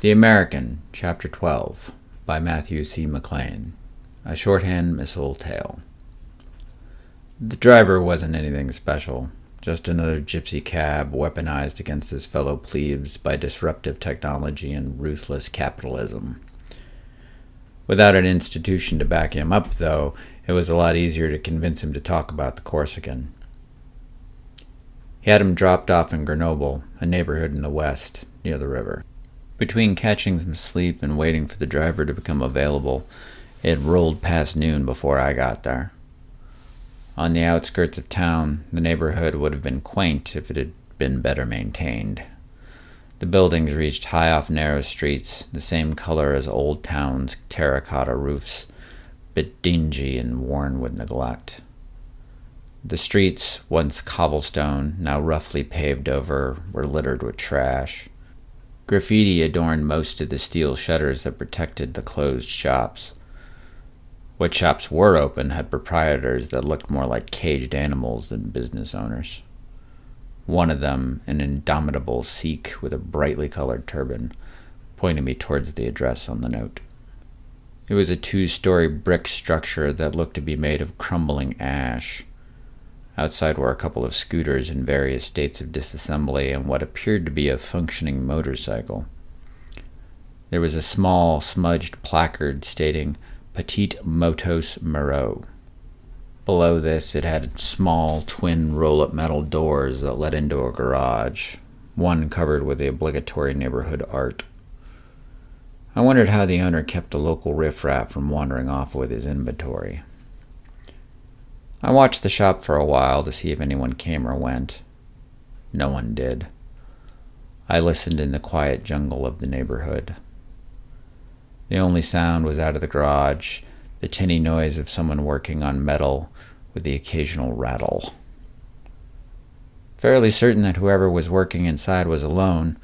The American, Chapter 12, by Matthew C. McLean. A shorthand missile tale. The driver wasn't anything special, just another gypsy cab weaponized against his fellow plebes by disruptive technology and ruthless capitalism. Without an institution to back him up, though, it was a lot easier to convince him to talk about the Corsican. He had him dropped off in Grenoble, a neighborhood in the west, near the river. Between catching some sleep and waiting for the driver to become available, it rolled past noon before I got there. On the outskirts of town, the neighborhood would have been quaint if it had been better maintained. The buildings reached high off narrow streets, the same color as Old Town's terracotta roofs, but dingy and worn with neglect. The streets, once cobblestone, now roughly paved over, were littered with trash. Graffiti adorned most of the steel shutters that protected the closed shops. What shops were open had proprietors that looked more like caged animals than business owners. One of them, an indomitable Sikh with a brightly colored turban, pointed me towards the address on the note. It was a two story brick structure that looked to be made of crumbling ash. Outside were a couple of scooters in various states of disassembly and what appeared to be a functioning motorcycle. There was a small, smudged placard stating Petite Motos Moreau. Below this, it had small, twin roll up metal doors that led into a garage, one covered with the obligatory neighborhood art. I wondered how the owner kept the local riffraff from wandering off with his inventory. I watched the shop for a while to see if anyone came or went. No one did. I listened in the quiet jungle of the neighborhood. The only sound was out of the garage, the tinny noise of someone working on metal with the occasional rattle. Fairly certain that whoever was working inside was alone,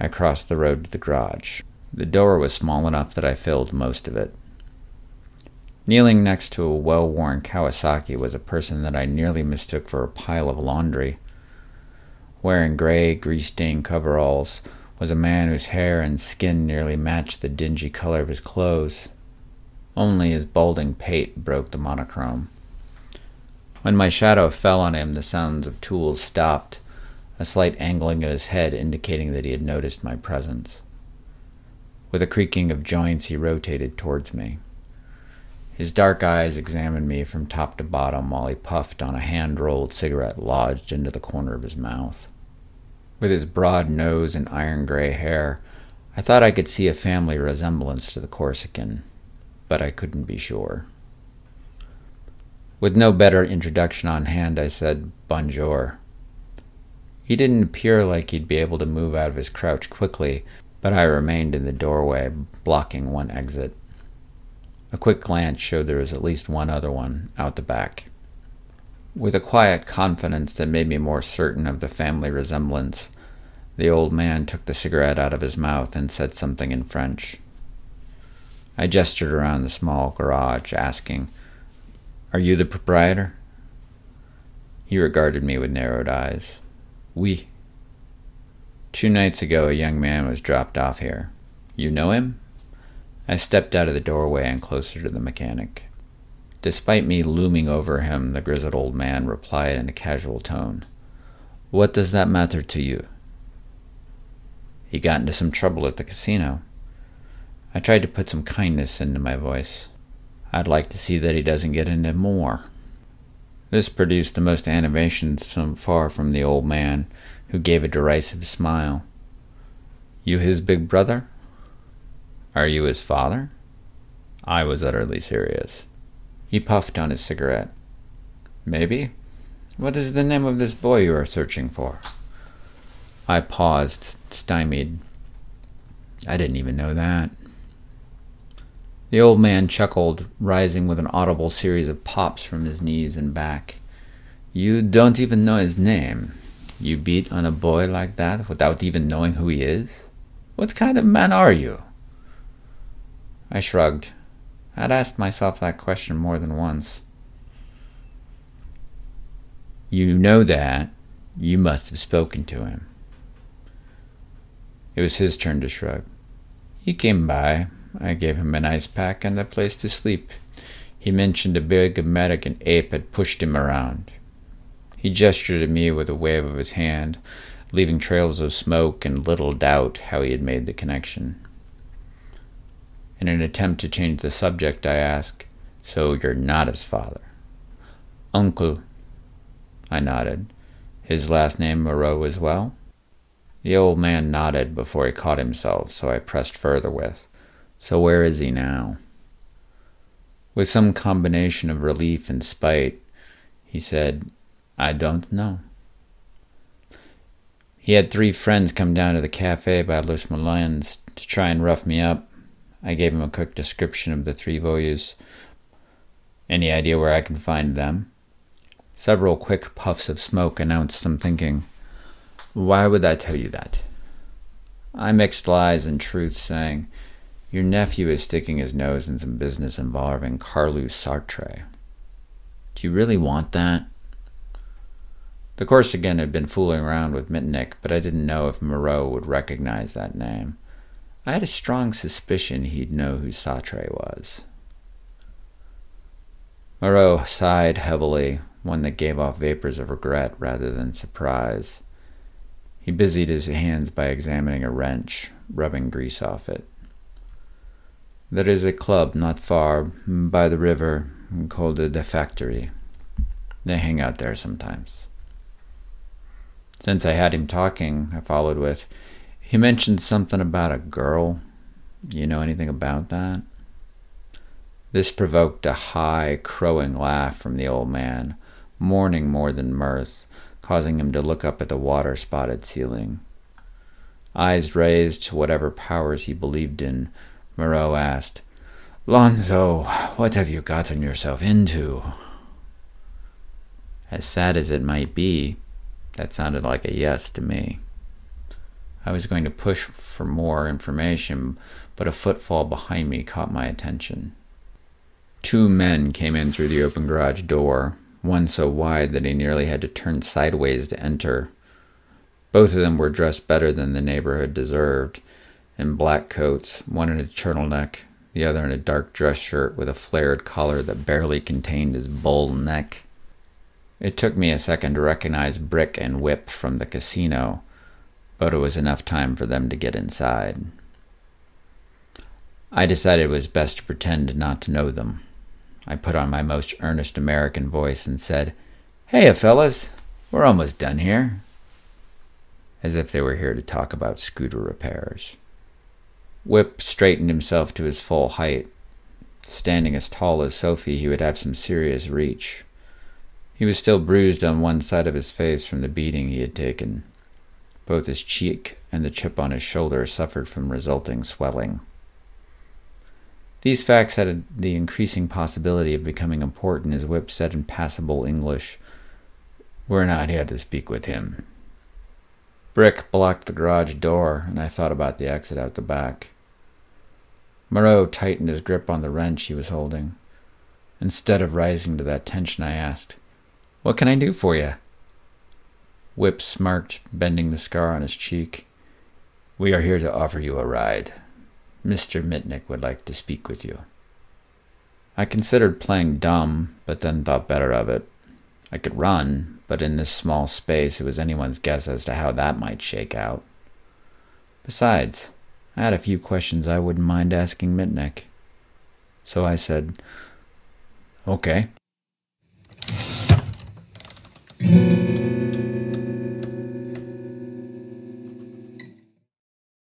I crossed the road to the garage. The door was small enough that I filled most of it. Kneeling next to a well worn Kawasaki was a person that I nearly mistook for a pile of laundry. Wearing gray, grease stained coveralls was a man whose hair and skin nearly matched the dingy color of his clothes. Only his balding pate broke the monochrome. When my shadow fell on him, the sounds of tools stopped, a slight angling of his head indicating that he had noticed my presence. With a creaking of joints, he rotated towards me. His dark eyes examined me from top to bottom while he puffed on a hand rolled cigarette lodged into the corner of his mouth. With his broad nose and iron gray hair, I thought I could see a family resemblance to the Corsican, but I couldn't be sure. With no better introduction on hand, I said, Bonjour. He didn't appear like he'd be able to move out of his crouch quickly, but I remained in the doorway, blocking one exit. A quick glance showed there was at least one other one out the back. With a quiet confidence that made me more certain of the family resemblance, the old man took the cigarette out of his mouth and said something in French. I gestured around the small garage, asking, Are you the proprietor? He regarded me with narrowed eyes. Oui. Two nights ago, a young man was dropped off here. You know him? I stepped out of the doorway and closer to the mechanic. Despite me looming over him, the grizzled old man replied in a casual tone, What does that matter to you? He got into some trouble at the casino. I tried to put some kindness into my voice. I'd like to see that he doesn't get into more. This produced the most animation so far from the old man, who gave a derisive smile. You his big brother? Are you his father? I was utterly serious. He puffed on his cigarette. Maybe. What is the name of this boy you are searching for? I paused, stymied. I didn't even know that. The old man chuckled, rising with an audible series of pops from his knees and back. You don't even know his name. You beat on a boy like that without even knowing who he is? What kind of man are you? I shrugged. I'd asked myself that question more than once. You know that. You must have spoken to him. It was his turn to shrug. He came by. I gave him an ice pack and a place to sleep. He mentioned a big American ape had pushed him around. He gestured at me with a wave of his hand, leaving trails of smoke and little doubt how he had made the connection. In an attempt to change the subject, I asked, So you're not his father? Uncle. I nodded. His last name Moreau as well? The old man nodded before he caught himself, so I pressed further with, So where is he now? With some combination of relief and spite, he said, I don't know. He had three friends come down to the cafe by Les Moulins to try and rough me up. I gave him a quick description of the three voyous. Any idea where I can find them? Several quick puffs of smoke announced some thinking. Why would I tell you that? I mixed lies and truth, saying, Your nephew is sticking his nose in some business involving Carlos Sartre. Do you really want that? The Corsican had been fooling around with Mitnick, but I didn't know if Moreau would recognize that name. I had a strong suspicion he'd know who Sartre was. Moreau sighed heavily, one that gave off vapors of regret rather than surprise. He busied his hands by examining a wrench, rubbing grease off it. There is a club not far by the river called the Factory. They hang out there sometimes. Since I had him talking, I followed with, He mentioned something about a girl. You know anything about that? This provoked a high, crowing laugh from the old man, mourning more than mirth, causing him to look up at the water spotted ceiling. Eyes raised to whatever powers he believed in, Moreau asked, Lonzo, what have you gotten yourself into? As sad as it might be, that sounded like a yes to me. I was going to push for more information, but a footfall behind me caught my attention. Two men came in through the open garage door, one so wide that he nearly had to turn sideways to enter. Both of them were dressed better than the neighborhood deserved, in black coats, one in a turtleneck, the other in a dark dress shirt with a flared collar that barely contained his bull neck. It took me a second to recognize Brick and Whip from the casino, but it was enough time for them to get inside. I decided it was best to pretend not to know them. I put on my most earnest American voice and said, Hey, fellas, we're almost done here. As if they were here to talk about scooter repairs. Whip straightened himself to his full height. Standing as tall as Sophie, he would have some serious reach. He was still bruised on one side of his face from the beating he had taken. Both his cheek and the chip on his shoulder suffered from resulting swelling. These facts had the increasing possibility of becoming important as Whip said in passable English, We're not here to speak with him. Brick blocked the garage door, and I thought about the exit out the back. Moreau tightened his grip on the wrench he was holding. Instead of rising to that tension, I asked, what can I do for you? Whip smirked, bending the scar on his cheek. We are here to offer you a ride. Mr. Mitnick would like to speak with you. I considered playing dumb, but then thought better of it. I could run, but in this small space it was anyone's guess as to how that might shake out. Besides, I had a few questions I wouldn't mind asking Mitnick. So I said, Okay.